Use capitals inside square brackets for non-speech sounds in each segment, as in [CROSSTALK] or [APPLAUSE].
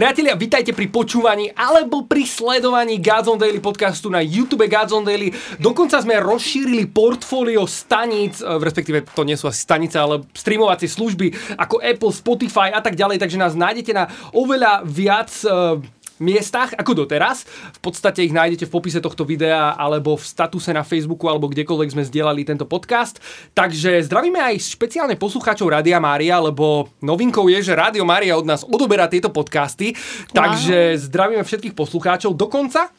Priatelia, vitajte pri počúvaní alebo pri sledovaní Gods on Daily podcastu na YouTube Gods on Daily. Dokonca sme rozšírili portfólio staníc, eh, respektíve to nie sú asi stanice, ale streamovacie služby ako Apple, Spotify a tak ďalej, takže nás nájdete na oveľa viac uh, miestach ako doteraz. V podstate ich nájdete v popise tohto videa alebo v statuse na Facebooku alebo kdekoľvek sme zdieľali tento podcast. Takže zdravíme aj špeciálne poslucháčov Rádia Mária, lebo novinkou je, že Rádio Mária od nás odoberá tieto podcasty. Wow. Takže zdravíme všetkých poslucháčov dokonca.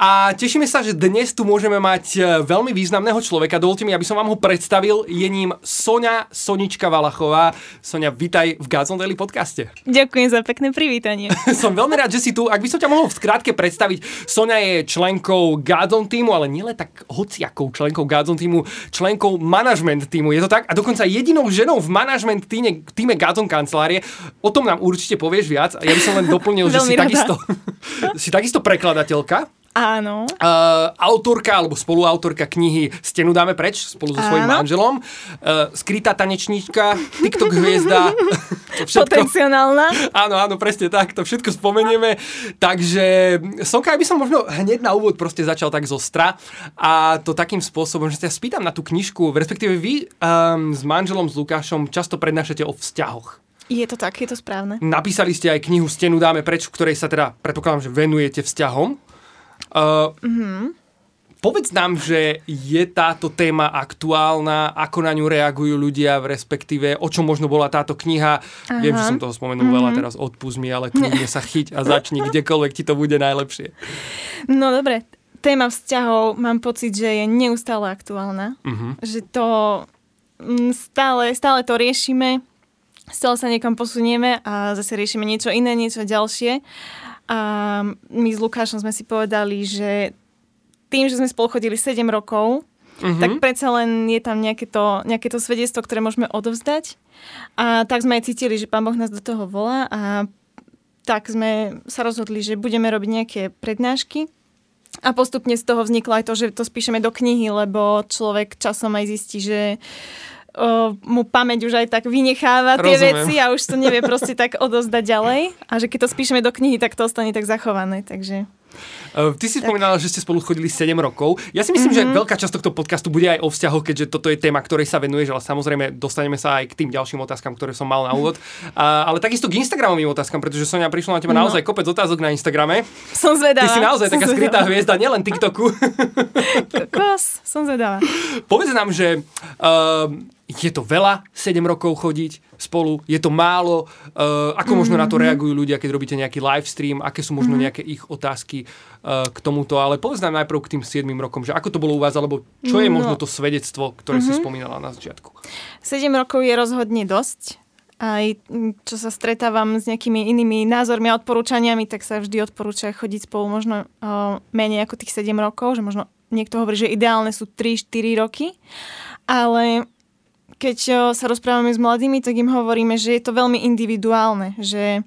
A tešíme sa, že dnes tu môžeme mať e, veľmi významného človeka. Dovolte mi, aby som vám ho predstavil. Je ním Sonia Sonička Valachová. Sonia, vitaj v Gazon Daily podcaste. Ďakujem za pekné privítanie. [LAUGHS] som veľmi rád, že si tu ak by som ťa mohol v skrátke predstaviť, Sonia je členkou Gazon týmu, ale nielen tak hociakou členkou Gazon týmu, členkou management týmu. Je to tak? A dokonca jedinou ženou v management týme, týme Gazon kancelárie. O tom nám určite povieš viac. Ja by som len doplnil, že [LAUGHS] si takisto, [LAUGHS] si takisto prekladateľka. Áno. Uh, autorka alebo spoluautorka knihy Stenu dáme preč spolu so svojím Áno. manželom. Uh, skrytá tanečníčka, TikTok hviezda. [LAUGHS] Potenciálna. Áno, áno, presne tak, to všetko spomenieme. Takže Sonka, by som možno hneď na úvod proste začal tak zo stra a to takým spôsobom, že sa spýtam na tú knižku, respektíve vy um, s manželom, s Lukášom často prednášate o vzťahoch. Je to tak, je to správne. Napísali ste aj knihu Stenu dáme preč, v ktorej sa teda, predpokladám, že venujete vzťahom. Uh, mm-hmm. Povedz nám, že je táto téma aktuálna, ako na ňu reagujú ľudia, v respektíve o čom možno bola táto kniha. Aha. Viem, že som toho spomenul mm-hmm. veľa, teraz odpust mi, ale kľudne sa chyť a začni [LAUGHS] kdekoľvek ti to bude najlepšie. No dobre, téma vzťahov mám pocit, že je neustále aktuálna. Mm-hmm. Že to mm, stále, stále to riešime, stále sa niekam posunieme a zase riešime niečo iné, niečo ďalšie. A my s Lukášom sme si povedali, že tým, že sme spolu chodili 7 rokov, uh-huh. tak predsa len je tam nejaké to, nejaké to svedectvo, ktoré môžeme odovzdať. A tak sme aj cítili, že Pán Boh nás do toho volá a tak sme sa rozhodli, že budeme robiť nejaké prednášky. A postupne z toho vzniklo aj to, že to spíšeme do knihy, lebo človek časom aj zistí, že o, mu pamäť už aj tak vynecháva tie Rozumiem. veci a už to nevie proste tak odozdať ďalej. A že keď to spíšeme do knihy, tak to ostane tak zachované. Takže... Uh, ty si tak. spomínala, že ste spolu chodili 7 rokov. Ja si myslím, mm-hmm. že veľká časť tohto podcastu bude aj o vzťahoch, keďže toto je téma, ktorej sa venuješ, ale samozrejme dostaneme sa aj k tým ďalším otázkam, ktoré som mal na úvod. Uh, ale takisto k Instagramovým otázkam, pretože Sonia prišla na teba no. naozaj kopec otázok na Instagrame. Som zvedavá. Ty si naozaj som taká zvedavá. skrytá hviezda, nielen TikToku. Kos, som zvedavá. Povedz nám, že uh, je to veľa 7 rokov chodiť spolu, je to málo, uh, ako možno mm-hmm. na to mhm. reagujú ľudia, keď robíte nejaký live stream, aké sú možno mm-hmm. nejaké ich otázky k tomuto, ale povedz nám najprv k tým 7 rokom, že ako to bolo u vás, alebo čo je no. možno to svedectvo, ktoré mm-hmm. si mhm. spomínala na začiatku. 7 rokov je rozhodne dosť, aj čo sa stretávam s nejakými inými názormi a odporúčaniami, tak sa vždy odporúča chodiť spolu možno uh, menej ako tých 7 rokov, že možno niekto hovorí, že ideálne sú 3-4 roky, ale keď sa rozprávame s mladými, tak im hovoríme, že je to veľmi individuálne, že,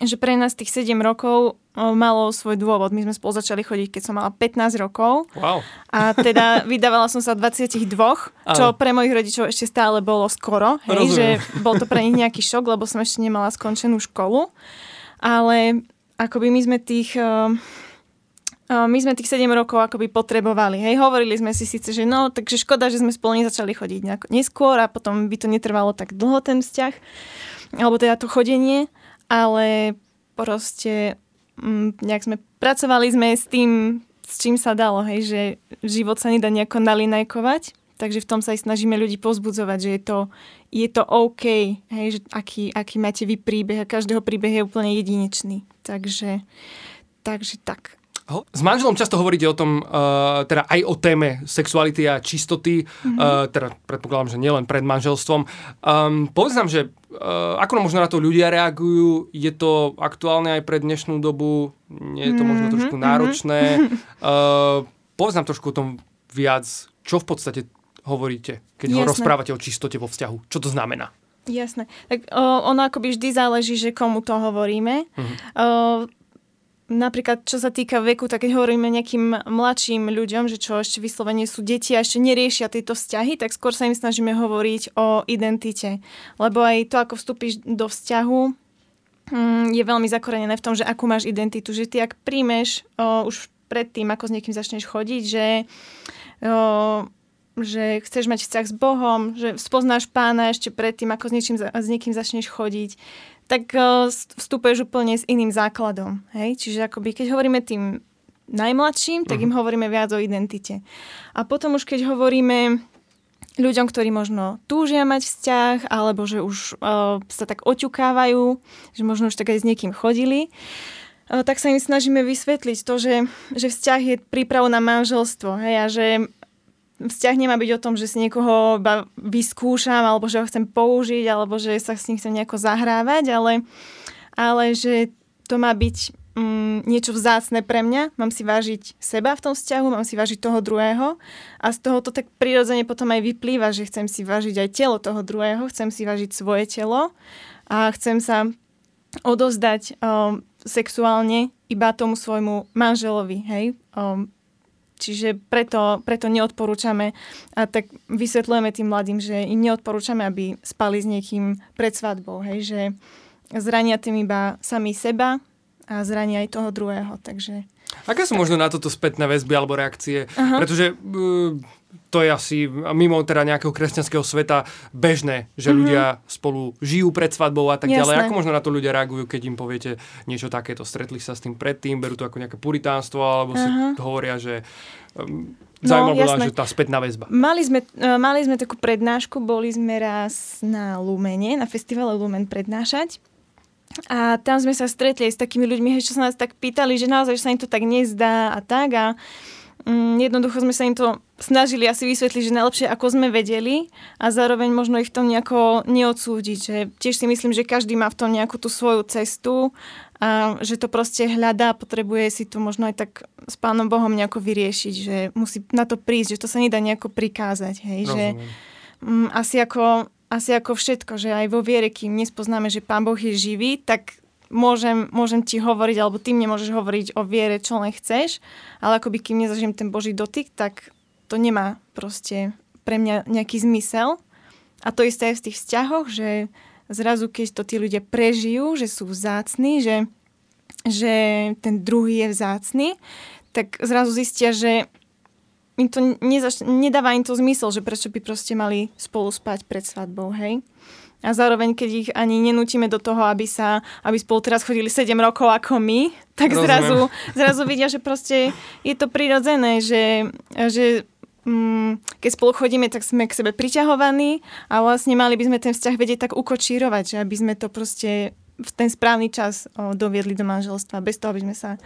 že pre nás tých 7 rokov malo svoj dôvod. My sme spolu začali chodiť, keď som mala 15 rokov. Wow. A teda [LAUGHS] vydávala som sa 22, čo pre mojich rodičov ešte stále bolo skoro. Hej, že [LAUGHS] bol to pre nich nejaký šok, lebo som ešte nemala skončenú školu. Ale akoby my sme tých my sme tých 7 rokov akoby potrebovali. Hej, hovorili sme si síce, že no, takže škoda, že sme spolu nezačali chodiť neskôr a potom by to netrvalo tak dlho ten vzťah, alebo teda to chodenie, ale proste m, mm, nejak sme pracovali sme s tým, s čím sa dalo, hej, že život sa nedá nejako nalinajkovať, takže v tom sa aj snažíme ľudí pozbudzovať, že je to, je to OK, hej, že aký, aký máte vy príbeh a každého príbeh je úplne jedinečný. Takže, takže tak. S manželom často hovoríte o tom, uh, teda aj o téme sexuality a čistoty, mm-hmm. uh, teda predpokladám, že nielen pred manželstvom. Um, povedz nám, že ako možno na to ľudia reagujú, je to aktuálne aj pre dnešnú dobu, nie je to možno mhm, trošku mhm. náročné. [LAUGHS] Uh, povedz nám trošku o tom viac, čo v podstate hovoríte, keď Jasné. ho rozprávate o čistote vo vzťahu. Čo to znamená? Jasné. Tak o, ono akoby vždy záleží, že komu to hovoríme. Mm-hmm. O, Napríklad, čo sa týka veku, tak keď hovoríme nejakým mladším ľuďom, že čo ešte vyslovene sú deti a ešte neriešia tieto vzťahy, tak skôr sa im snažíme hovoriť o identite. Lebo aj to, ako vstúpiš do vzťahu, mm, je veľmi zakorenené v tom, že akú máš identitu. Že ty ak príjmeš o, už predtým, ako s niekým začneš chodiť, že, o, že chceš mať vzťah s Bohom, že spoznáš pána ešte predtým, ako s, niečím, s niekým začneš chodiť, tak o, vstupuješ úplne s iným základom. Hej? Čiže akoby, keď hovoríme tým najmladším, tak im mhm. hovoríme viac o identite. A potom už keď hovoríme ľuďom, ktorí možno túžia mať vzťah, alebo že už uh, sa tak oťukávajú, že možno už tak aj s niekým chodili, uh, tak sa im snažíme vysvetliť to, že, že vzťah je prípravu na manželstvo. Hej, a že vzťah nemá byť o tom, že si niekoho iba vyskúšam, alebo že ho chcem použiť, alebo že sa s ním chcem nejako zahrávať, ale, ale že to má byť mm, niečo vzácne pre mňa, mám si vážiť seba v tom vzťahu, mám si vážiť toho druhého a z toho to tak prirodzene potom aj vyplýva, že chcem si vážiť aj telo toho druhého, chcem si vážiť svoje telo a chcem sa odozdať um, sexuálne iba tomu svojmu manželovi, hej. Um, čiže preto, preto neodporúčame a tak vysvetľujeme tým mladým, že im neodporúčame, aby spali s niekým pred svadbou, hej, že zrania tým iba sami seba, a zrania aj toho druhého. Takže... Aké sú možno na toto spätné väzby alebo reakcie? Aha. Pretože uh, to je asi mimo teda nejakého kresťanského sveta bežné, že mm-hmm. ľudia spolu žijú pred svadbou a tak Jasné. ďalej. Ako možno na to ľudia reagujú, keď im poviete niečo takéto? Stretli sa s tým predtým, berú to ako nejaké puritánstvo, alebo Aha. si hovoria, že um, Zaujímavé no, bola, že tá spätná väzba. Mali sme, uh, mali sme takú prednášku, boli sme raz na Lumene, na festivale Lumen prednášať a tam sme sa stretli s takými ľuďmi, čo sa nás tak pýtali, že naozaj že sa im to tak nezdá a tak. A mm, jednoducho sme sa im to snažili asi vysvetliť, že najlepšie ako sme vedeli a zároveň možno ich v tom nejako neodsúdiť. Že tiež si myslím, že každý má v tom nejakú tú svoju cestu a že to proste hľadá, potrebuje si to možno aj tak s Pánom Bohom nejako vyriešiť, že musí na to prísť, že to sa nedá nejako prikázať. Hej? Že, mm, asi ako asi ako všetko, že aj vo viere, kým nespoznáme, že Pán Boh je živý, tak môžem, môžem ti hovoriť, alebo ty mne môžeš hovoriť o viere, čo len chceš, ale akoby kým nezažijem ten Boží dotyk, tak to nemá proste pre mňa nejaký zmysel. A to isté aj v tých vzťahoch, že zrazu, keď to tí ľudia prežijú, že sú vzácni, že, že ten druhý je vzácny, tak zrazu zistia, že im to nezač- nedáva im to zmysel, že prečo by proste mali spolu spať pred svadbou, hej? A zároveň, keď ich ani nenútime do toho, aby sa, aby spolu teraz chodili 7 rokov ako my, tak zrazu, zrazu vidia, že proste je to prirodzené, že, že mm, keď spolu chodíme, tak sme k sebe priťahovaní a vlastne mali by sme ten vzťah vedieť tak ukočírovať, že aby sme to proste v ten správny čas doviedli do manželstva, bez toho, aby sme sa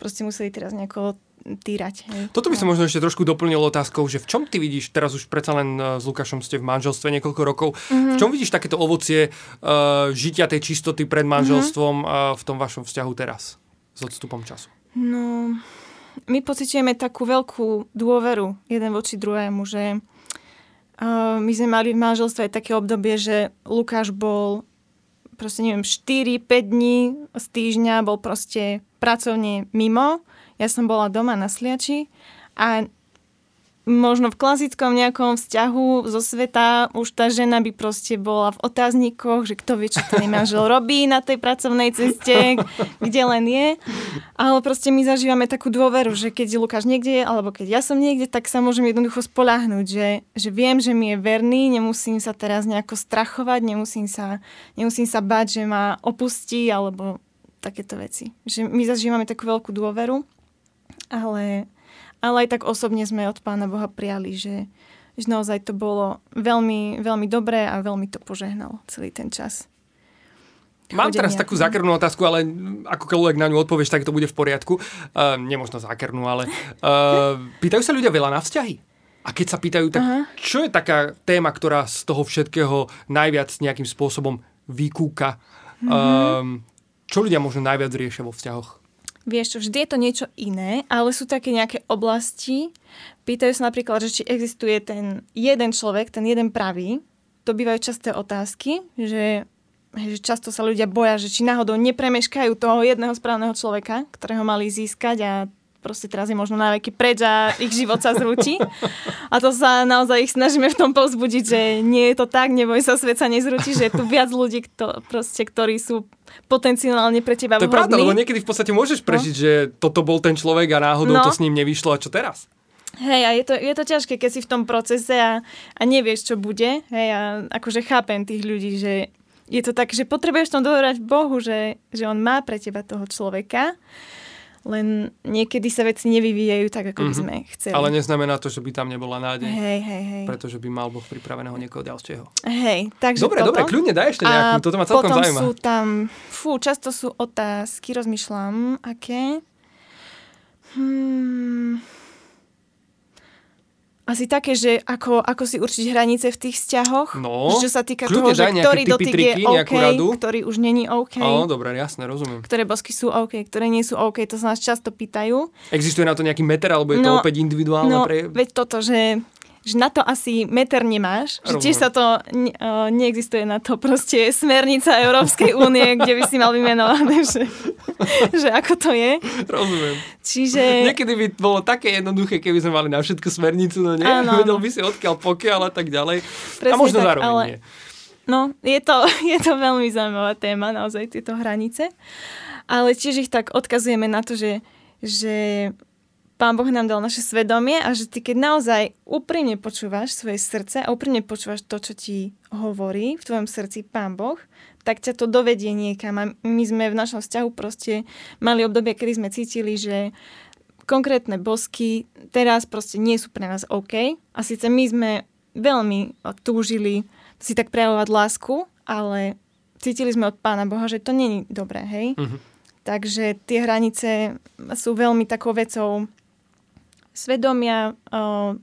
proste museli teraz nejako týrať. Hej. Toto by som možno ešte trošku doplnil otázkou, že v čom ty vidíš, teraz už predsa len e, s Lukášom ste v manželstve niekoľko rokov, mm-hmm. v čom vidíš takéto ovocie uh, žitia tej čistoty pred manželstvom mm-hmm. uh, v tom vašom vzťahu teraz s odstupom času? No, my pocitujeme takú veľkú dôveru jeden voči druhému, že uh, my sme mali v manželstve aj také obdobie, že Lukáš bol proste neviem, 4-5 dní z týždňa bol proste pracovne mimo ja som bola doma na sliači a možno v klasickom nejakom vzťahu zo sveta už tá žena by proste bola v otáznikoch, že kto vie, čo ten manžel [LAUGHS] robí na tej pracovnej ceste, kde len je. Ale proste my zažívame takú dôveru, že keď Lukáš niekde je, alebo keď ja som niekde, tak sa môžem jednoducho spolahnúť, že, že viem, že mi je verný, nemusím sa teraz nejako strachovať, nemusím sa, nemusím sa bať, že ma opustí, alebo takéto veci. Že my zažívame takú veľkú dôveru ale, ale aj tak osobne sme od Pána Boha prijali, že, že naozaj to bolo veľmi, veľmi dobré a veľmi to požehnal celý ten čas. Mám teraz takú zákernú otázku, ale akokoľvek na ňu odpovieš, tak to bude v poriadku. Uh, nemožno zákernú, ale uh, pýtajú sa ľudia veľa na vzťahy? A keď sa pýtajú, tak Aha. čo je taká téma, ktorá z toho všetkého najviac nejakým spôsobom vykúka? Mm-hmm. Um, čo ľudia možno najviac riešia vo vzťahoch? Vieš vždy je to niečo iné, ale sú také nejaké oblasti. Pýtajú sa napríklad, že či existuje ten jeden človek, ten jeden pravý. To bývajú časté otázky, že, že často sa ľudia boja, že či náhodou nepremeškajú toho jedného správneho človeka, ktorého mali získať a proste teraz je možno na veky preč a ich život sa zrúti. A to sa naozaj ich snažíme v tom povzbudiť, že nie je to tak, neboj sa, svet sa nezrúti, že je tu viac ľudí, kto, proste, ktorí sú potenciálne pre teba To je pravda, lebo niekedy v podstate môžeš prežiť, no. že toto bol ten človek a náhodou no. to s ním nevyšlo a čo teraz? Hej, a je to, je to ťažké, keď si v tom procese a, a nevieš, čo bude. Hej, a akože chápem tých ľudí, že je to tak, že potrebuješ tom dôverať Bohu, že, že On má pre teba toho človeka len niekedy sa veci nevyvíjajú tak, ako by mhm. sme mm-hmm. chceli. Ale neznamená to, že by tam nebola nádej. Hej, hej, hej. Pretože by mal Boh pripraveného niekoho ďalšieho. Hej, takže Dobre, toto. dobre, kľudne daj ešte nejakú, toto ma celkom potom zaujíma. sú tam, fú, často sú otázky, rozmýšľam, aké. Hmm, asi také, že ako, ako si určiť hranice v tých vzťahoch. No, čo sa týka toho, že ktorý dotyk je OK, radu. ktorý už není OK. Áno, dobre, jasne, rozumiem. Ktoré bosky sú OK, ktoré nie sú OK, to sa nás často pýtajú. Existuje na to nejaký meter, alebo je no, to opäť individuálne? No, pre... veď toto, že že na to asi meter nemáš, že tiež sa to, ne, uh, neexistuje na to proste smernica Európskej únie, kde by si mal vymenované, [LAUGHS] že, že ako to je. Rozumiem. Čiže... Niekedy by bolo také jednoduché, keby sme mali na všetku smernicu, no nie? Áno. [LAUGHS] Vedel by si odkiaľ pokiaľ a tak ďalej. Presne a možno tak, zároveň ale... nie. No, je to, [LAUGHS] je to veľmi zaujímavá téma, naozaj tieto hranice. Ale tiež ich tak odkazujeme na to, že, že Pán Boh nám dal naše svedomie a že ty keď naozaj úprimne počúvaš svoje srdce a úprimne počúvaš to, čo ti hovorí v tvojom srdci Pán Boh, tak ťa to dovedie niekam. A my sme v našom vzťahu proste mali obdobie, kedy sme cítili, že konkrétne bosky teraz proste nie sú pre nás OK. A síce my sme veľmi túžili si tak prejavovať lásku, ale cítili sme od Pána Boha, že to není dobré, hej? Uh-huh. Takže tie hranice sú veľmi takou vecou svedomia,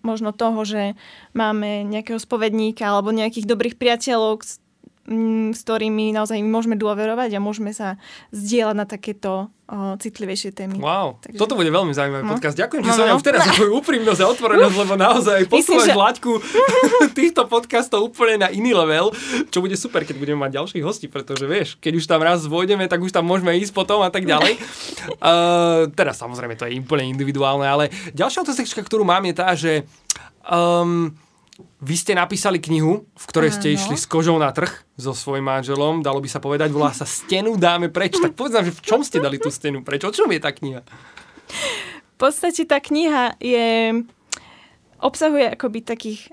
možno toho, že máme nejakého spovedníka alebo nejakých dobrých priateľov, s ktorými naozaj môžeme dôverovať a môžeme sa zdieľať na takéto o, citlivejšie témy. Wow, Takže... toto bude veľmi zaujímavý no. podcast. Ďakujem ti, no, no. už teraz za tvoju úprimnosť a otvorenosť, lebo naozaj posúvaš že... laťku [LAUGHS] týchto podcastov úplne na iný level, čo bude super, keď budeme mať ďalších hostí, pretože vieš, keď už tam raz vôjdeme, tak už tam môžeme ísť potom a tak ďalej. [LAUGHS] uh, teraz samozrejme to je úplne individuálne, ale ďalšia otázka, ktorú mám je tá, že um, vy ste napísali knihu, v ktorej ste Áno. išli s kožou na trh so svojím manželom, dalo by sa povedať, volá sa Stenu dáme preč. Tak povedz nám, že v čom ste dali tú stenu preč? O čom je tá kniha? V podstate tá kniha je, obsahuje akoby takých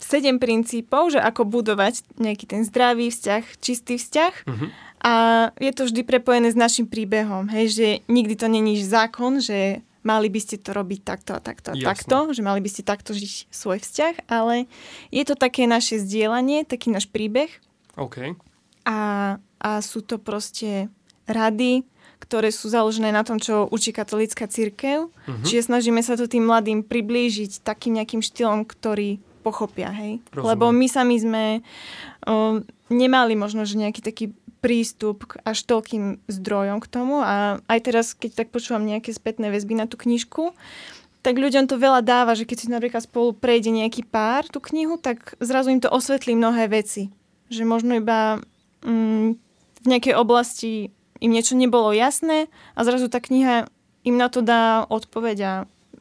sedem princípov, že ako budovať nejaký ten zdravý vzťah, čistý vzťah. Uh-huh. A je to vždy prepojené s našim príbehom, hej, že nikdy to není zákon, že mali by ste to robiť takto a takto a Jasne. takto, že mali by ste takto žiť svoj vzťah, ale je to také naše zdieľanie, taký náš príbeh. OK. A, a sú to proste rady, ktoré sú založené na tom, čo učí katolická církev. Uh-huh. Čiže snažíme sa to tým mladým priblížiť takým nejakým štýlom, ktorý pochopia, hej. Rozumiem. Lebo my sami sme o, nemali možno, že nejaký taký prístup k až toľkým zdrojom k tomu a aj teraz, keď tak počúvam nejaké spätné väzby na tú knižku, tak ľuďom to veľa dáva, že keď si napríklad spolu prejde nejaký pár tú knihu, tak zrazu im to osvetlí mnohé veci. Že možno iba mm, v nejakej oblasti im niečo nebolo jasné a zrazu tá kniha im na to dá odpoveď a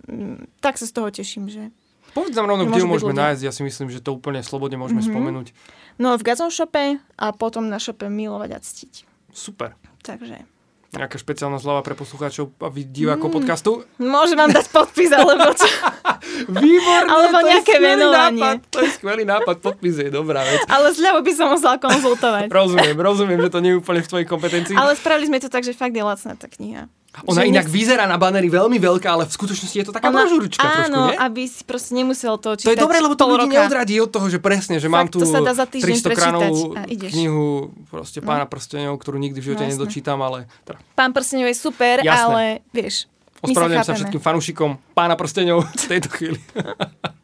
mm, tak sa z toho teším, že Povedz nám rovno, kde ju môžeme ľudia. nájsť. Ja si myslím, že to úplne slobodne môžeme mm-hmm. spomenúť. No v Gazon Shope a potom na shope Milovať a ctiť. Super. Takže. Nejaká špeciálna slava pre poslucháčov a divákov mm, podcastu? Môžem vám dať podpis, alebo čo? [LAUGHS] Výborné, alebo to nejaké je venovanie. Nápad, to je skvelý nápad, podpis je dobrá vec. [LAUGHS] Ale zľavu by som musela konzultovať. rozumiem, rozumiem, že to nie je úplne v tvojej kompetencii. Ale spravili sme to tak, že fakt je lacná tá kniha. Ona že inak nech... vyzerá na banery veľmi veľká, ale v skutočnosti je to taká Ona... brožúrička trošku, nie? aby si proste nemusel to čítať To je dobré, lebo to ľudí neodradí od toho, že presne, že Fakt, mám tu to sa dá za 300 kranovú knihu proste pána no. prstenov, ktorú nikdy v živote no, nedočítam, ale... Teda. Pán prstenov je super, Jasné. ale vieš, Ospravedlňujem sa, sa všetkým fanúšikom pána prstenov v tejto chvíli. [LAUGHS]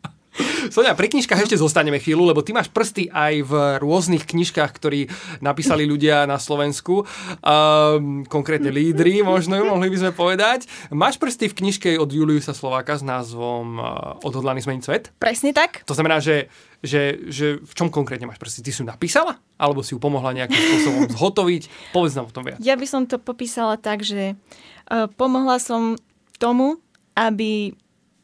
Sonia, pri knižkách ešte zostaneme chvíľu, lebo ty máš prsty aj v rôznych knižkách, ktorí napísali ľudia na Slovensku. Um, konkrétne lídry, možno mohli by sme povedať. Máš prsty v knižke od Juliusa Slováka s názvom uh, Odhodlaný zmeniť svet? Presne tak. To znamená, že že, že v čom konkrétne máš prsty? Ty si ju napísala? Alebo si ju pomohla nejakým spôsobom [LAUGHS] zhotoviť? Povedz nám o tom viac. Ja by som to popísala tak, že uh, pomohla som tomu, aby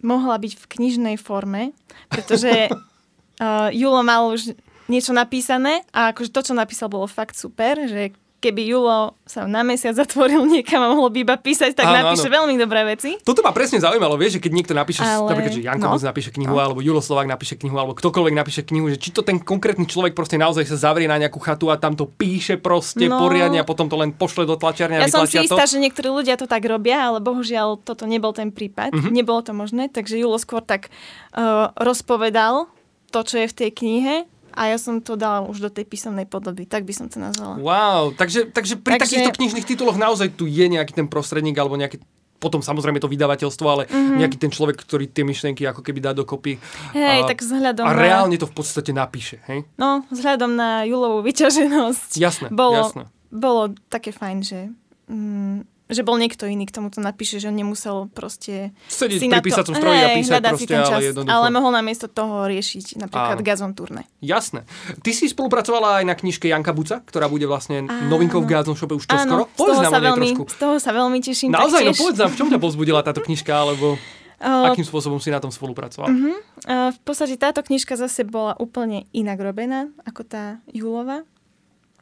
mohla byť v knižnej forme, pretože [LAUGHS] uh, Julo mal už niečo napísané a akože to, čo napísal, bolo fakt super, že keby Julo sa na mesiac zatvoril [LAUGHS] niekam a mohol by iba písať, tak áno, napíše áno. veľmi dobré veci. Toto ma presne zaujímalo, vieš, že keď niekto napíše, Ale... napríklad, že Janko no. napíše knihu, no. alebo Julo Slovák napíše knihu, alebo ktokoľvek napíše knihu, že či to ten konkrétny človek proste naozaj sa zavrie na nejakú chatu a tam to píše proste no. poriadne a potom to len pošle do tlačiarne a Ja som si istá, že niektorí ľudia to tak robia, ale bohužiaľ toto nebol ten prípad. Uh-huh. Nebolo to možné, takže Julo skôr tak uh, rozpovedal to, čo je v tej knihe a ja som to dala už do tej písomnej podoby, tak by som to nazvala. Wow, takže, takže pri takže... takýchto knižných tituloch naozaj tu je nejaký ten prostredník alebo nejaký potom samozrejme to vydavateľstvo, ale mm-hmm. nejaký ten človek, ktorý tie myšlienky ako keby dá dokopy. Hej, a, tak vzhľadom A reálne to v podstate napíše, hej? No, vzhľadom na Julovú vyťaženosť. Jasné, bolo, jasné. Bolo také fajn, že mm, že bol niekto iný, k tomu to napíše, že on nemusel proste Sedieť si pri písacom stroji a písať proste, ten čas, ale jednoducho. Ale mohol namiesto toho riešiť napríklad Áno. Gazon turné. Jasné. Ty si spolupracovala aj na knižke Janka Buca, ktorá bude vlastne Áno. novinkou v Gazon Shope už čoskoro. Povedz nám sa veľmi, trošku. Z toho sa veľmi teším. Naozaj, no povedz nám, v čom ťa pozbudila táto knižka, alebo... [LAUGHS] Uh, Akým spôsobom si na tom spolupracovala? Uh-huh. Uh, v podstate táto knižka zase bola úplne inak robená ako tá Julova.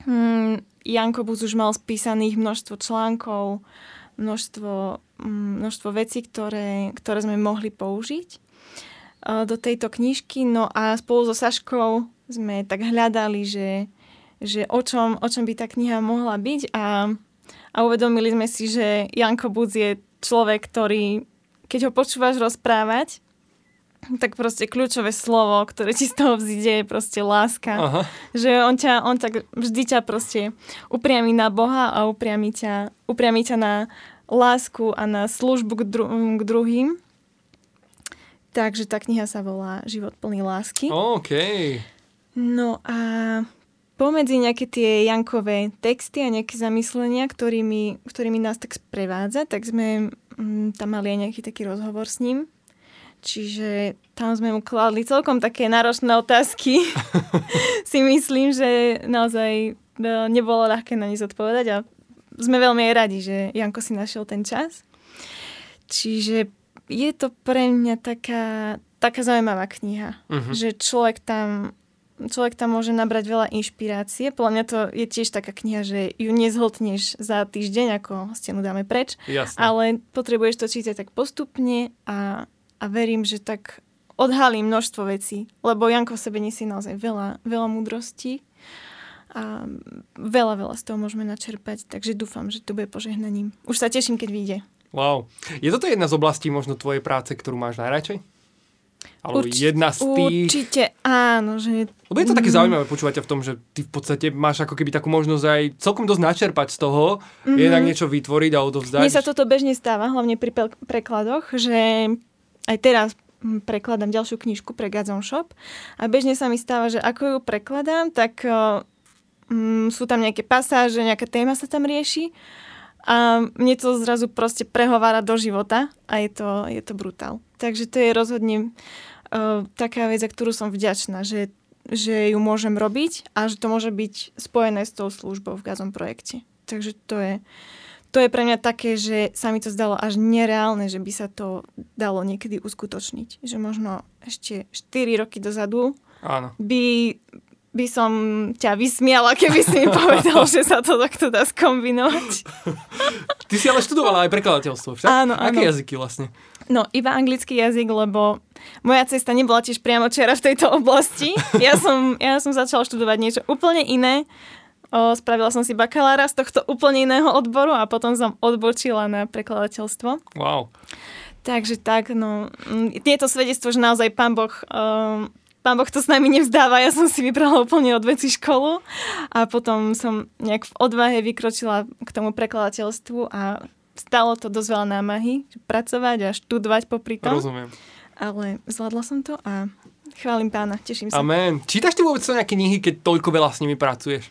Hmm, Janko Buz už mal spísaných množstvo článkov, množstvo, mm, množstvo vecí, ktoré, ktoré sme mohli použiť e, do tejto knižky. No a spolu so Saškou sme tak hľadali, že, že o, čom, o čom by tá kniha mohla byť a, a uvedomili sme si, že Janko Budz je človek, ktorý, keď ho počúvaš rozprávať, tak proste kľúčové slovo, ktoré ti z toho vzíde, je proste láska. Aha. Že on, ťa, on tak vždy ťa proste upriami na Boha a upriami ťa, upriami ťa na lásku a na službu k, dru- k druhým. Takže tá kniha sa volá Život plný lásky. OK. No a pomedzi nejaké tie Jankové texty a nejaké zamyslenia, ktorými, ktorými nás tak sprevádza, tak sme mm, tam mali aj nejaký taký rozhovor s ním Čiže tam sme mu kladli celkom také náročné otázky. [LAUGHS] si myslím, že naozaj no, nebolo ľahké na ne zodpovedať a sme veľmi aj radi, že Janko si našiel ten čas. Čiže je to pre mňa taká, taká zaujímavá kniha, uh-huh. že človek tam človek tam môže nabrať veľa inšpirácie. Podľa mňa to je tiež taká kniha, že ju nezhltneš za týždeň, ako stenu dáme preč, Jasne. ale potrebuješ to čítať tak postupne a a verím, že tak odhalím množstvo vecí, lebo Janko v sebe nesie naozaj veľa, veľa múdrostí a veľa, veľa z toho môžeme načerpať, takže dúfam, že to bude požehnaním. Už sa teším, keď vyjde. Wow. Je toto jedna z oblastí možno tvojej práce, ktorú máš najradšej? Alebo Urč- jedna z tých... Určite áno. Že... Lebo je to také mm. zaujímavé počúvať v tom, že ty v podstate máš ako keby takú možnosť aj celkom dosť načerpať z toho, mm-hmm. jednak niečo vytvoriť a odovzdať. Mne sa toto bežne stáva, hlavne pri prekladoch, že aj teraz hm, prekladám ďalšiu knižku pre Gazon Shop a bežne sa mi stáva, že ako ju prekladám, tak um, sú tam nejaké pasáže, nejaká téma sa tam rieši a mne to zrazu proste prehovára do života a je to, je to brutál. Takže to je rozhodne uh, taká vec, za ktorú som vďačná, že, že ju môžem robiť a že to môže byť spojené s tou službou v Gazon projekte. Takže to je, to je pre mňa také, že sa mi to zdalo až nereálne, že by sa to dalo niekedy uskutočniť. Že možno ešte 4 roky dozadu Áno. by by som ťa vysmiala, keby si mi [LAUGHS] povedal, že sa to takto dá skombinovať. [LAUGHS] Ty si ale študovala aj prekladateľstvo, však? Áno, áno. Aké jazyky vlastne? No, iba anglický jazyk, lebo moja cesta nebola tiež priamo čera v tejto oblasti. Ja som, ja som začala študovať niečo úplne iné O, spravila som si bakalára z tohto úplne iného odboru a potom som odbočila na prekladateľstvo. Wow. Takže tak, no, je to svedectvo, že naozaj pán Boh, um, pán boh to s nami nevzdáva. Ja som si vybrala úplne odveci školu a potom som nejak v odvahe vykročila k tomu prekladateľstvu a stalo to dosť veľa námahy, pracovať a študovať popri tom. Rozumiem. Ale zvládla som to a chválim pána, teším sa. Amen. Čítaš ty vôbec nejaké knihy, keď toľko veľa s nimi pracuješ?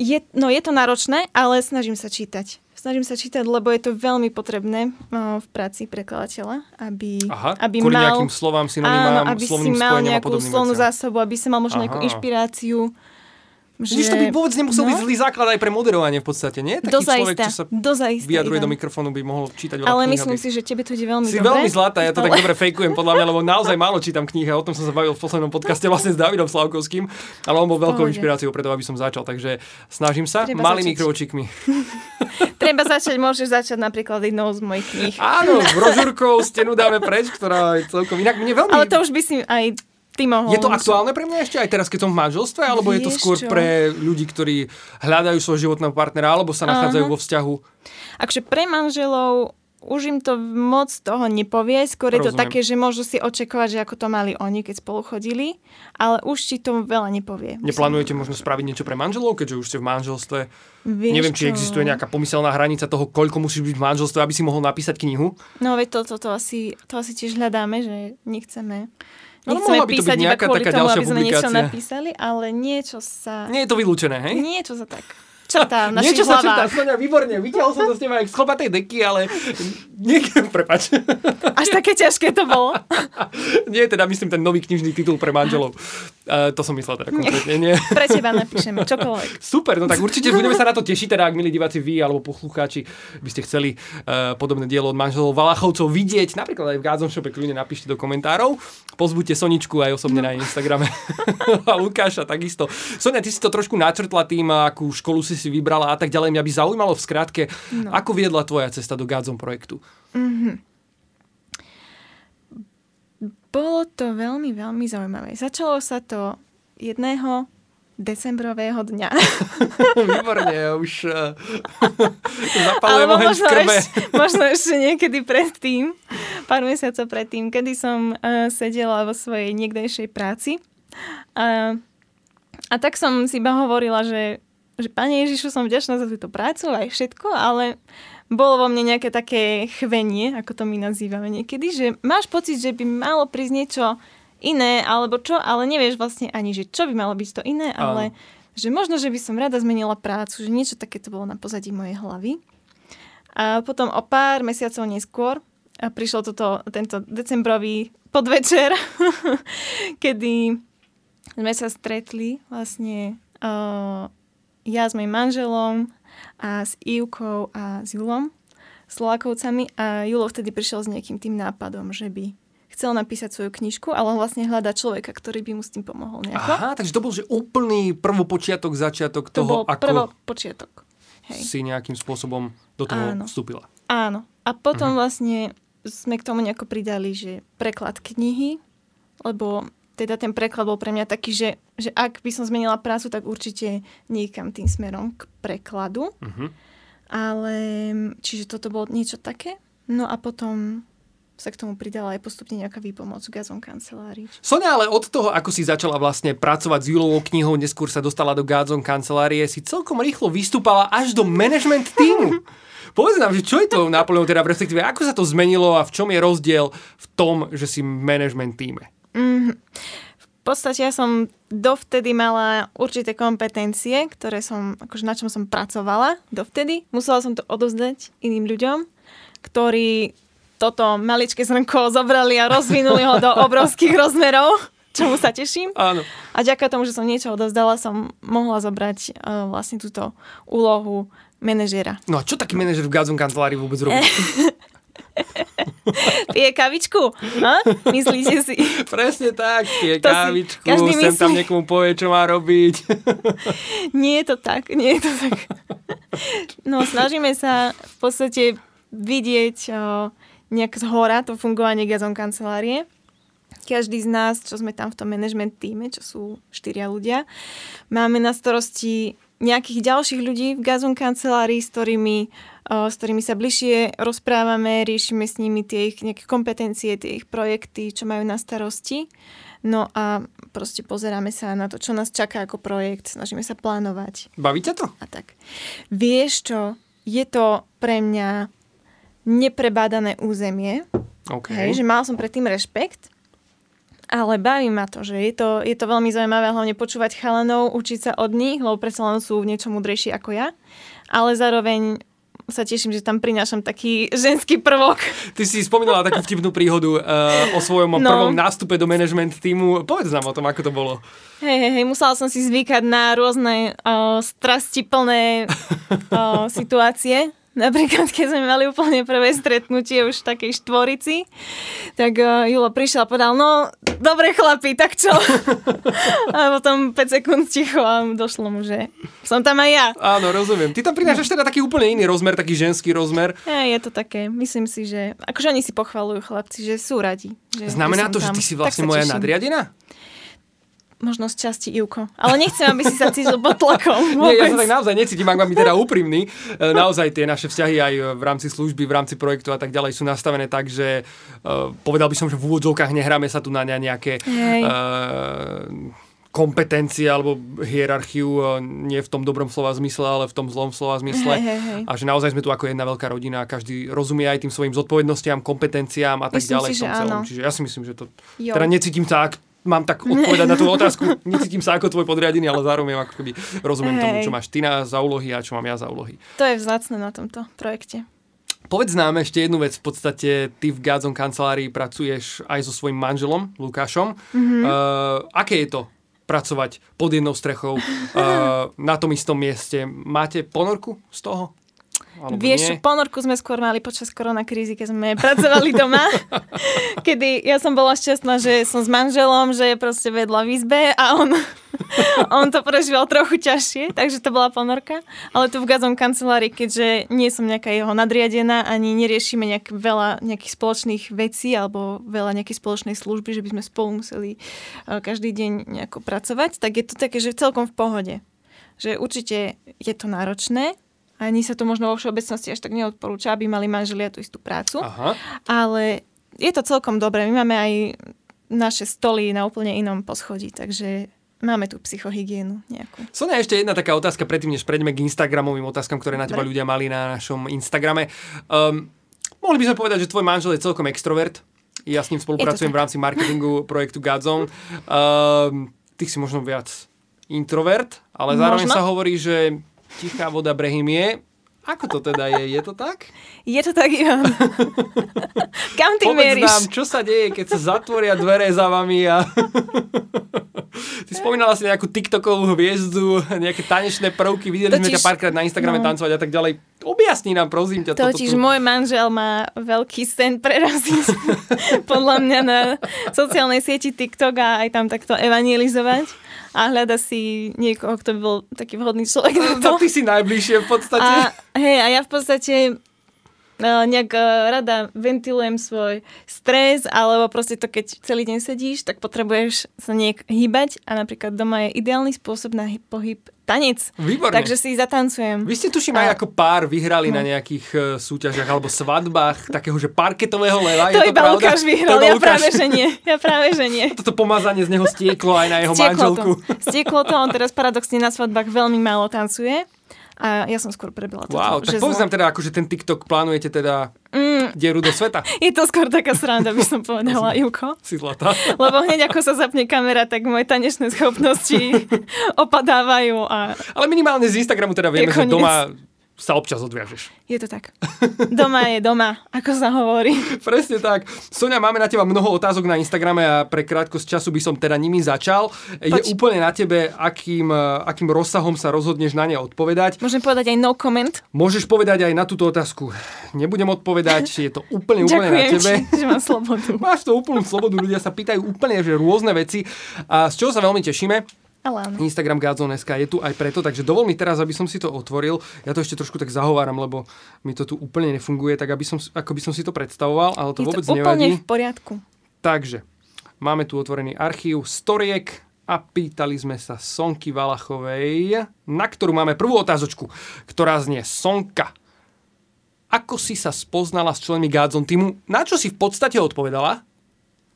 Je, no je to náročné, ale snažím sa čítať. Snažím sa čítať, lebo je to veľmi potrebné v práci prekladateľa, aby, Aha, aby mal... nejakým slovám, synonymám, áno, aby si mal nejakú slovnú zásobu, aby si mal možno Aha. nejakú inšpiráciu. Že... Vidíš, to by vôbec nemusel no. byť zlý základ aj pre moderovanie v podstate, nie? Taký človek, Dozaista, čo sa dozaista, vyjadruje do Ivan. mikrofónu, by mohol čítať veľa Ale kníh, myslím aby- si, že tebe to ide veľmi Si dobre. veľmi zlatá, ja to tak ale- [LAUGHS] dobre fejkujem podľa mňa, lebo naozaj málo čítam knihy a o tom som sa bavil v poslednom podcaste vlastne s Davidom Slavkovským, ale on bol veľkou Pohode. inšpiráciou preto, aby som začal, takže snažím sa Treba malými začať. kročíkmi. [LAUGHS] [LAUGHS] Treba začať, môžeš začať napríklad jednou z mojich kníh. Áno, brožúrkou stenu dáme preč, ktorá je celkom inak. Mne veľmi... Ale to už by si aj ty mohol. Je to aktuálne pre mňa ešte aj teraz, keď som v manželstve, alebo je to Vieš skôr čo? pre ľudí, ktorí hľadajú svojho životného partnera, alebo sa nachádzajú Áno. vo vzťahu? Akže pre manželov už im to moc toho nepovie, skôr je to Rozumiem. také, že môžu si očakovať, že ako to mali oni, keď spolu chodili, ale už ti to veľa nepovie. Neplánujete možno spraviť niečo pre manželov, keďže už ste v manželstve? Vieš Neviem, či čo? existuje nejaká pomyselná hranica toho, koľko musíš byť v manželstve, aby si mohol napísať knihu. No veď to, to, to, asi, to asi tiež hľadáme, že nechceme, nechceme byť písať iba kvôli taká tomu, aby sme niečo publikácia. napísali, ale niečo sa... Nie je to vylúčené, hej? Niečo sa tak črtá v našich Niečo sa črtá, hlavách. Sonia, výborne, vyťahol som to s teba jak z chlopatej deky, ale nie, [LAUGHS] prepač. Až také ťažké to bolo. nie, teda myslím ten nový knižný titul pre manželov. Uh, to som myslel teda konkrétne, nie. [LAUGHS] Pre teba napíšeme čokoľvek. [LAUGHS] Super, no tak určite budeme sa na to tešiť, teda ak milí diváci vy alebo poslucháči by ste chceli uh, podobné dielo od manželov Valachovcov vidieť, napríklad aj v Gádzom Shope, kľudne napíšte do komentárov. Pozbuďte Soničku aj osobne na jej Instagrame [LAUGHS] a Lukáša takisto. Sonia, ty si to trošku načrtla tým, akú školu si si vybrala a tak ďalej. Mňa by zaujímalo v skratke, no. ako viedla tvoja cesta do Gádzom projektu. Bolo to veľmi, veľmi zaujímavé. Začalo sa to jedného decembrového dňa. [LAUGHS] Výborne, už [LAUGHS] uh, oheň možno, krbe. ešte, možno ešte niekedy predtým, pár mesiacov predtým, kedy som uh, sedela vo svojej niekdejšej práci. A, a tak som si iba hovorila, že, že Pane Ježišu, som vďačná za túto prácu aj všetko, ale bolo vo mne nejaké také chvenie, ako to my nazývame niekedy, že máš pocit, že by malo prísť niečo iné, alebo čo, ale nevieš vlastne ani, že čo by malo byť to iné, ale že možno, že by som rada zmenila prácu, že niečo takéto bolo na pozadí mojej hlavy. A potom o pár mesiacov neskôr prišlo toto, tento decembrový podvečer, [LAUGHS] kedy sme sa stretli vlastne uh, ja s mojim manželom a s Ivkou a s Julom, Slovakovcami a Julo vtedy prišiel s nejakým tým nápadom, že by chcel napísať svoju knižku, ale on vlastne hľadá človeka, ktorý by mu s tým pomohol nejako. Aha, takže to bol že úplný prvopočiatok, začiatok to toho, bol ako prvo počiatok. Hej. si nejakým spôsobom do toho Áno. vstúpila. Áno. A potom vlastne sme k tomu nejako pridali, že preklad knihy, lebo teda ten preklad bol pre mňa taký, že, že ak by som zmenila prácu, tak určite niekam tým smerom k prekladu. Mhm. Ale čiže toto bolo niečo také. No a potom sa k tomu pridala aj postupne nejaká výpomoc v Gazon kancelárii. Sonia, ale od toho, ako si začala vlastne pracovať s Julovou knihou, neskôr sa dostala do Gádzon kancelárie, si celkom rýchlo vystúpala až do management týmu. [LAUGHS] Povedz nám, že čo je to náplňou, teda v respektíve, ako sa to zmenilo a v čom je rozdiel v tom, že si management týme? V podstate ja som dovtedy mala určité kompetencie, ktoré som, akože na čom som pracovala dovtedy. Musela som to odozdať iným ľuďom, ktorí toto maličké zrnko zobrali a rozvinuli ho do [LAUGHS] obrovských rozmerov, čomu sa teším. Áno. A ďaká tomu, že som niečo odozdala, som mohla zobrať uh, vlastne túto úlohu manažera. No a čo taký manažer v Gádzon kancelárii vôbec robí? [LAUGHS] Pije kavičku? Ha? Myslíte si? Presne tak, pije To si kávičku, každý sem tam myslí. niekomu povie, čo má robiť. Nie je to tak, nie je to tak. No, snažíme sa v podstate vidieť o, nejak z hora to fungovanie gazon kancelárie. Každý z nás, čo sme tam v tom management týme, čo sú štyria ľudia, máme na starosti nejakých ďalších ľudí v gazon kancelárii, s ktorými, s ktorými sa bližšie rozprávame, riešime s nimi tie ich nejaké kompetencie, tie ich projekty, čo majú na starosti. No a proste pozeráme sa na to, čo nás čaká ako projekt, snažíme sa plánovať Baví ťa to? a tak. Vieš čo, je to pre mňa neprebádané územie, OK. hej, že mal som predtým rešpekt, ale baví ma to, že je to, je to veľmi zaujímavé hlavne počúvať chalanov, učiť sa od nich, lebo predsa len sú v niečo mudrejší ako ja, ale zároveň sa teším, že tam prinášam taký ženský prvok. Ty si spomínala takú vtipnú príhodu uh, o svojom no. prvom nástupe do management týmu. Povedz nám o tom, ako to bolo. Hej, hej, hej, musela som si zvykať na rôzne uh, strastiplné uh, [LAUGHS] situácie Napríklad, keď sme mali úplne prvé stretnutie už v takej štvorici, tak uh, Julo prišiel a povedal, no, dobre chlapi, tak čo? [LAUGHS] a potom 5 sekúnd ticho a došlo mu, že som tam aj ja. Áno, rozumiem. Ty tam prinášaš teda taký úplne iný rozmer, taký ženský rozmer. Ja, je to také, myslím si, že akože oni si pochvalujú chlapci, že sú radi. Že Znamená to, tam. že ty si vlastne moja nadriadená? Možno z časti Ivko. Ale nechcem, aby si sa cítil pod tlakom. Nie, ja sa tak naozaj necítim, ak vám teda úprimný. E, naozaj tie naše vzťahy aj v rámci služby, v rámci projektu a tak ďalej sú nastavené tak, že uh, povedal by som, že v úvodzovkách nehráme sa tu na nejaké uh, kompetencie alebo hierarchiu nie v tom dobrom slova zmysle, ale v tom zlom slova zmysle. Hej, hej, hej. A že naozaj sme tu ako jedna veľká rodina a každý rozumie aj tým svojim zodpovednostiam, kompetenciám a tak myslím ďalej. Si, že áno. Čiže ja si myslím, že to... Jo. Teda necítim sa mám tak odpovedať na tú otázku. Necítim sa ako tvoj podriadený, ale zároveň ako keby rozumiem Hej. tomu, čo máš ty na za úlohy a čo mám ja za úlohy. To je vzácne na tomto projekte. Povedz nám ešte jednu vec. V podstate ty v Gadzon kancelárii pracuješ aj so svojím manželom, Lukášom. Mm-hmm. Uh, aké je to pracovať pod jednou strechou uh, na tom istom mieste? Máte ponorku z toho? Alebo Vieš, nie? ponorku sme skôr mali počas koronakrízy, keď sme pracovali doma. [LAUGHS] kedy ja som bola šťastná, že som s manželom, že je proste vedľa v izbe a on, [LAUGHS] on to prežíval trochu ťažšie, takže to bola ponorka. Ale tu v Gazom kancelárii, keďže nie som nejaká jeho nadriadená, ani neriešime nejak veľa nejakých spoločných vecí alebo veľa nejakej spoločnej služby, že by sme spolu museli eh, každý deň nejako pracovať, tak je to také, že celkom v pohode. Že určite je to náročné, ani sa to možno vo všeobecnosti až tak neodporúča, aby mali manželia tú istú prácu. Aha. Ale je to celkom dobré. My máme aj naše stoly na úplne inom poschodí, takže máme tu psychohygienu nejakú. Sonia, ešte jedna taká otázka predtým, než prejdeme k Instagramovým otázkam, ktoré na teba ľudia mali na našom Instagrame. Um, mohli by sme povedať, že tvoj manžel je celkom extrovert. Ja s ním spolupracujem v rámci marketingu projektu Godzone. Um, ty si možno viac introvert, ale zároveň možno? sa hovorí, že Tichá voda Brehymie. Ako to teda je? Je to tak? Je to tak, Ivan. [LAUGHS] Kam ty Povedz mieríš? nám, čo sa deje, keď sa zatvoria dvere za vami a... [LAUGHS] Ty spomínala si nejakú TikTokovú hviezdu, nejaké tanečné prvky, videli Totiž, sme ťa párkrát na Instagrame no. tancovať a tak ďalej. Objasni nám, prosím ťa. Totiž toto, môj manžel má veľký sen preraziť [LAUGHS] podľa mňa na sociálnej sieti TikTok a aj tam takto evangelizovať a hľada si niekoho, kto by bol taký vhodný človek na to. ty si najbližšie v podstate. A, hej, a ja v podstate uh, nejak uh, rada ventilujem svoj stres, alebo proste to, keď celý deň sedíš, tak potrebuješ sa nejak hýbať a napríklad doma je ideálny spôsob na pohyb tanec. Výborne. Takže si zatancujem. Vy ste tuším aj ako pár vyhrali no. na nejakých uh, súťažiach alebo svadbách takého, že parketového leva. To, je to iba pravda? Lukáš vyhral, ja Lukáš. práve že nie. Ja práve že nie. [LAUGHS] Toto pomazanie z neho stieklo aj na jeho stieklo manželku. To. Stieklo to, on teraz paradoxne na svadbách veľmi málo tancuje. A ja som skôr prebila toto. Wow, tak povedz nám teda, akože ten TikTok plánujete teda mm, dieru do sveta. [LAUGHS] Je to skôr taká sranda, by som povedala, [LAUGHS] Juko. Si zlatá. [LAUGHS] Lebo hneď ako sa zapne kamera, tak moje tanečné schopnosti opadávajú. A... Ale minimálne z Instagramu teda vieme, že doma sa občas odviažeš. Je to tak. Doma je doma, ako sa hovorí. [LAUGHS] Presne tak. Sonia, máme na teba mnoho otázok na Instagrame a pre krátkosť času by som teda nimi začal. Poč. Je úplne na tebe, akým, akým rozsahom sa rozhodneš na ne odpovedať. Môžem povedať aj no comment? Môžeš povedať aj na túto otázku. Nebudem odpovedať, je to úplne, úplne Ďakujem na tebe. Ti, že mám slobodu. Máš to úplnú slobodu, ľudia sa pýtajú úplne že rôzne veci a z čoho sa veľmi tešíme. Ale Instagram Gazon.sk je tu aj preto, takže dovol mi teraz, aby som si to otvoril. Ja to ešte trošku tak zahováram, lebo mi to tu úplne nefunguje, tak aby som, ako by som si to predstavoval, ale to je vôbec to nevadí. v poriadku. Takže, máme tu otvorený archív storiek a pýtali sme sa Sonky Valachovej, na ktorú máme prvú otázočku, ktorá znie Sonka. Ako si sa spoznala s členmi Gazon týmu? Na čo si v podstate odpovedala?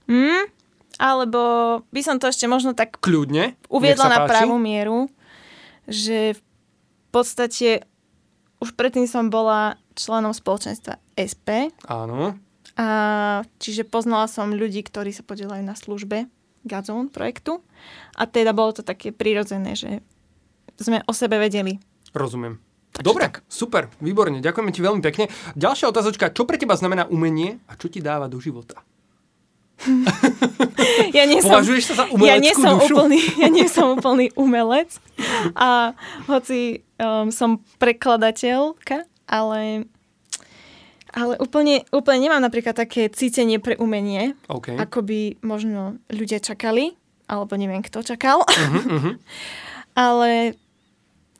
Hmm? Alebo by som to ešte možno tak Kľudne, uviedla na pravú mieru, že v podstate už predtým som bola členom spoločenstva SP. Áno. A čiže poznala som ľudí, ktorí sa podielajú na službe Gazon projektu. A teda bolo to také prirodzené, že sme o sebe vedeli. Rozumiem. Takže Dobre, tak. super, výborne, ďakujeme ti veľmi pekne. Ďalšia otázočka, čo pre teba znamená umenie a čo ti dáva do života? Ja nie som, Považuješ sa za ja nie som dušu? úplný, ja nie som úplný umelec. A hoci um, som prekladateľka, ale, ale úplne, úplne nemám napríklad také cítenie pre umenie, OK. ako by možno ľudia čakali, alebo neviem, kto čakal. Mhm, [LAUGHS] ale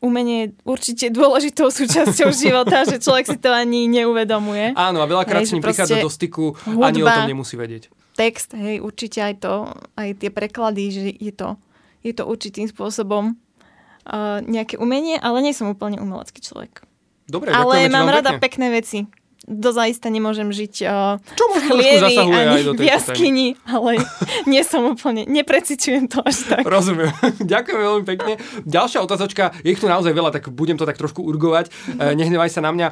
umenie je určite dôležitou súčasťou [LAUGHS] života, že človek si to ani neuvedomuje. Áno, a veľakrát s ním prichádza do styku, ani o hudba- tom nemusí vedieť. Text, hej, určite aj to, aj tie preklady, že je to, je to určitým spôsobom uh, nejaké umenie, ale nie som úplne umelecký človek. Dobre, ale mám rada pekne. pekné veci. Dozaista nemôžem žiť uh, Čo v aj ani v jaskyni, ale [LAUGHS] nie som úplne, neprecitujem to až tak. Rozumiem. [LAUGHS] Ďakujem veľmi pekne. Ďalšia otázočka, je ich tu naozaj veľa, tak budem to tak trošku urgovať. E, nehnevaj sa na mňa.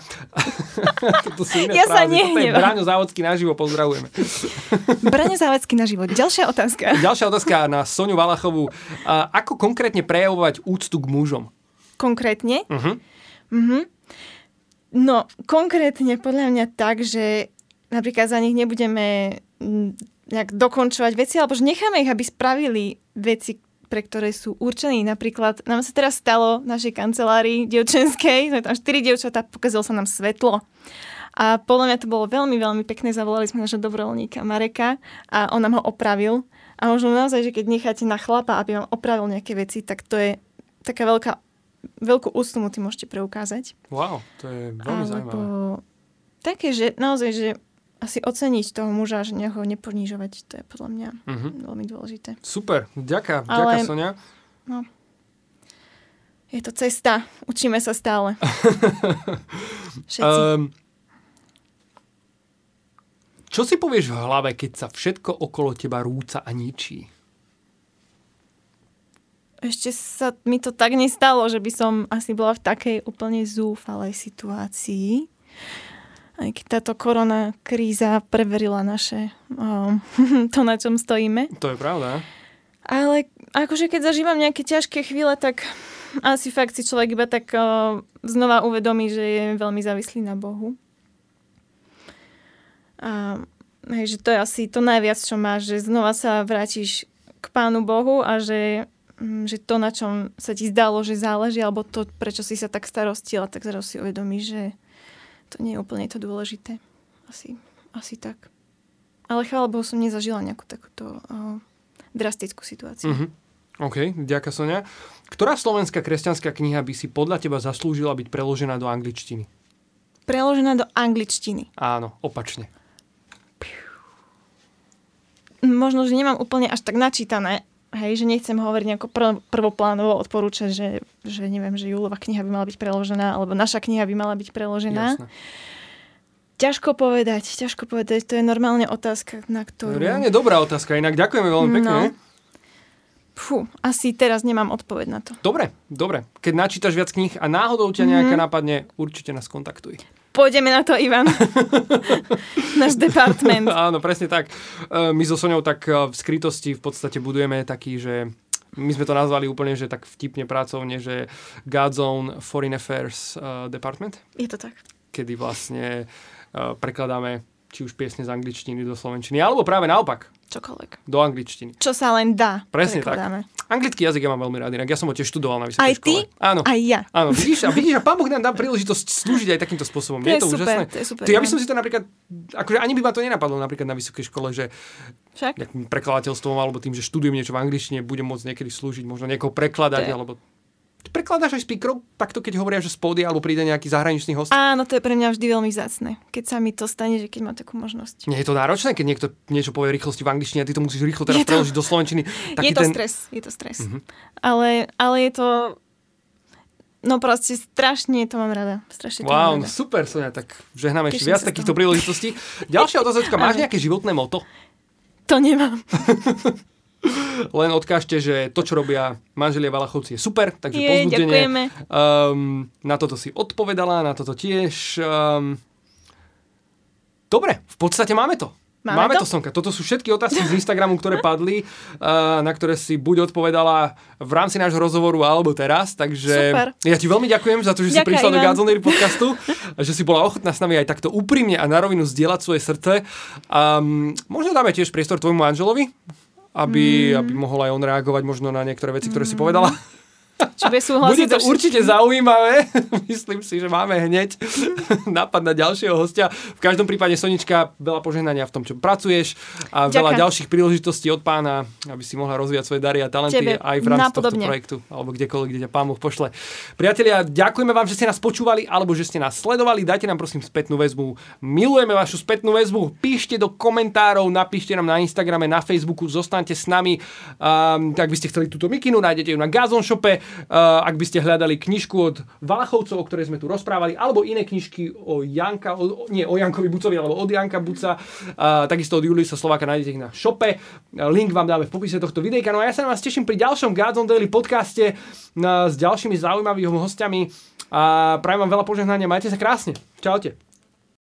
[LAUGHS] Toto sú Ja sa. Toto je nehnevam. Braňo Závodský naživo, pozdravujeme. Braňo Závecky na život. Ďalšia otázka. Ďalšia otázka na Soniu Valachovú. A ako konkrétne prejavovať úctu k mužom? Konkrétne? Mhm. Mhm. No, konkrétne podľa mňa tak, že napríklad za nich nebudeme mm, nejak dokončovať veci, alebo že necháme ich, aby spravili veci, pre ktoré sú určení. Napríklad nám sa teraz stalo v našej kancelárii dievčenskej, sme tam štyri dievčatá, pokazilo sa nám svetlo. A podľa mňa to bolo veľmi, veľmi pekné. Zavolali sme našho dobrovoľníka Mareka a on nám ho opravil. A možno naozaj, že keď necháte na chlapa, aby vám opravil nejaké veci, tak to je taká veľká, veľkú úctu mu tým môžete preukázať. Wow, to je veľmi Alebo zaujímavé. také, že naozaj, že asi oceniť toho muža, že ho neponižovať, to je podľa mňa Mhm. veľmi dôležité. Super, ďaká, Ale- ďaká Sonia. Je to cesta, učíme sa stále. [LAUGHS] Všetci. Um, čo si povieš v hlave, keď sa všetko okolo teba rúca a ničí? Ešte sa mi to tak nestalo, že by som asi bola v takej úplne zúfalej situácii. Aj keď táto korona kríza preverila naše, um, [LAUGHS] to, na čom stojíme. To je pravda. Ale akože keď zažívam nejaké ťažké chvíle, tak asi fakt si človek iba tak uh, znova uvedomí, že je veľmi závislý na Bohu. A hej, že to je asi to najviac, čo máš, že znova sa vrátiš k Pánu Bohu a že, že to, na čom sa ti zdalo, že záleží, alebo to, prečo si sa tak starostila, tak zrazu si uvedomíš, že to nie je úplne to dôležité. Asi, asi tak. Ale chvála Bohu som nezažila nejakú takúto uh, drastickú situáciu. Mhm. OK, ďaká Sonia. Ktorá slovenská kresťanská kniha by si podľa teba zaslúžila byť preložená do angličtiny? Preložená do angličtiny. Áno, opačne. Možno, že nemám úplne až tak načítané, hej, že nechcem hovoriť nejako prv, prvoplánovo odporúčať, že, že neviem, že Júlova kniha by mala byť preložená, alebo naša kniha by mala byť preložená. Jasné. Ťažko povedať, ťažko povedať, to je normálne otázka, na ktorú... Reálne dobrá otázka, inak ďakujeme veľmi pekne. No. Fú, asi teraz nemám odpoveď na to. Dobre, dobre. Keď načítaš viac kníh a náhodou ťa nejaká napadne, určite nás kontaktuj. Pôjdeme na to, Ivan. [LAUGHS] Náš department. [LAUGHS] Áno, presne tak. E, My so Soňou tak e, v skrytosti v podstate budujeme taký, že my sme to nazvali úplne, že tak vtipne pracovne, že God's Own Foreign Affairs e, Department, Je to tak. kedy vlastne prekladáme či už piesne z angličtiny do slovenčiny, alebo práve naopak, Čokoľvek. do angličtiny. Čo sa len dá. Presne tak. Anglický jazyk ja mám veľmi rád, inak ja som ho tiež študoval na vysokej Aj ty? škole. Áno. Aj ja. Áno, vidíš, a vidíš, a pán Boh nám dá príležitosť slúžiť aj takýmto spôsobom. To Nie je to super, úžasné? to je super, Ty, ja by Ivan. som si to napríklad, akože ani by ma to nenapadlo napríklad na vysokej škole, že Však? prekladateľstvom alebo tým, že študujem niečo v angličtine, budem môcť niekedy slúžiť, možno niekoho prekladať, To je- alebo... Prekladáš aj speakerov, takto keď hovoria, že z pódia, alebo príde nejaký zahraničný host? Áno, to je pre mňa vždy veľmi vzácne. Keď sa mi to stane, že keď mám takú možnosť. Nie je to náročné, keď niekto niečo povie rýchlosti v angličtine a ty to musíš rýchlo teraz Je to- preložiť do slovenčiny. [LAUGHS] Taký je to ten... stres, je to stres. Mhm. Ale, ale je to... No proste strašne to mám rada. Strašne to Wow, mám rada. super, Sonia, tak žehnám ešte viac takýchto príležitostí. Ďalšia otázočka, máš nejaké životné moto? To nemám. [LAUGHS] Len odkážte, že to, čo robia manželia Valachovci je super, takže Je, povzbudenie. ďakujeme. Um, na toto si odpovedala, na toto tiež. Um, dobre, v podstate máme to. Máme, Máme to, Sonka. Toto sú všetky otázky z Instagramu, ktoré padli, uh, na ktoré si buď odpovedala v rámci nášho rozhovoru, alebo teraz. Takže Super. ja ti veľmi ďakujem za to, že si Ďakujem, prišla do Ivan. Gadzonary podcastu [LAUGHS] že si bola ochotná s nami aj takto úprimne a na rovinu zdieľať svoje srdce. Um, možno dáme tiež priestor tvojmu Angelovi, aby, mm. aby mohol aj on reagovať možno na niektoré veci, ktoré si povedala. Či bude Bude súhlasiť to so všetkým? určite zaujímavé. [LAUGHS] Myslím si, že máme hneď [LAUGHS] nápad na ďalšieho hostia. V každom prípade, Sonička, veľa požehnania v tom, čo pracuješ a veľa Ďakujem. ďalších príležitostí od pána, aby si mohla rozvíjať svoje dary a talenty Tebe aj v rámci tohto projektu, alebo kdekoľvek, kde ťa pán Boh pošle. Priatelia, ďakujeme vám, že ste nás počúvali alebo že ste nás sledovali. Dajte nám prosím spätnú väzbu. Milujeme vašu spätnú väzbu. Píšte do komentárov, napíšte nám na Instagrame, na Facebooku, zostaňte s nami. Um, ak by ste chceli túto mikinu, nájdete ju na Gazon Shope. Uh, ak by ste hľadali knižku od Valachovcov, o ktorej sme tu rozprávali, alebo iné knižky o Janka, o, nie o Jankovi Bucovi, alebo od Janka Buca, uh, takisto od Julisa Slováka nájdete ich na. Uh, Link vám dáme v popise tohto videjka. No a ja sa na vás teším pri ďalšom Gods on Daily podcaste uh, s ďalšími zaujímavými hostiami a prajem vám veľa požehnania. Majte sa krásne. Čaute.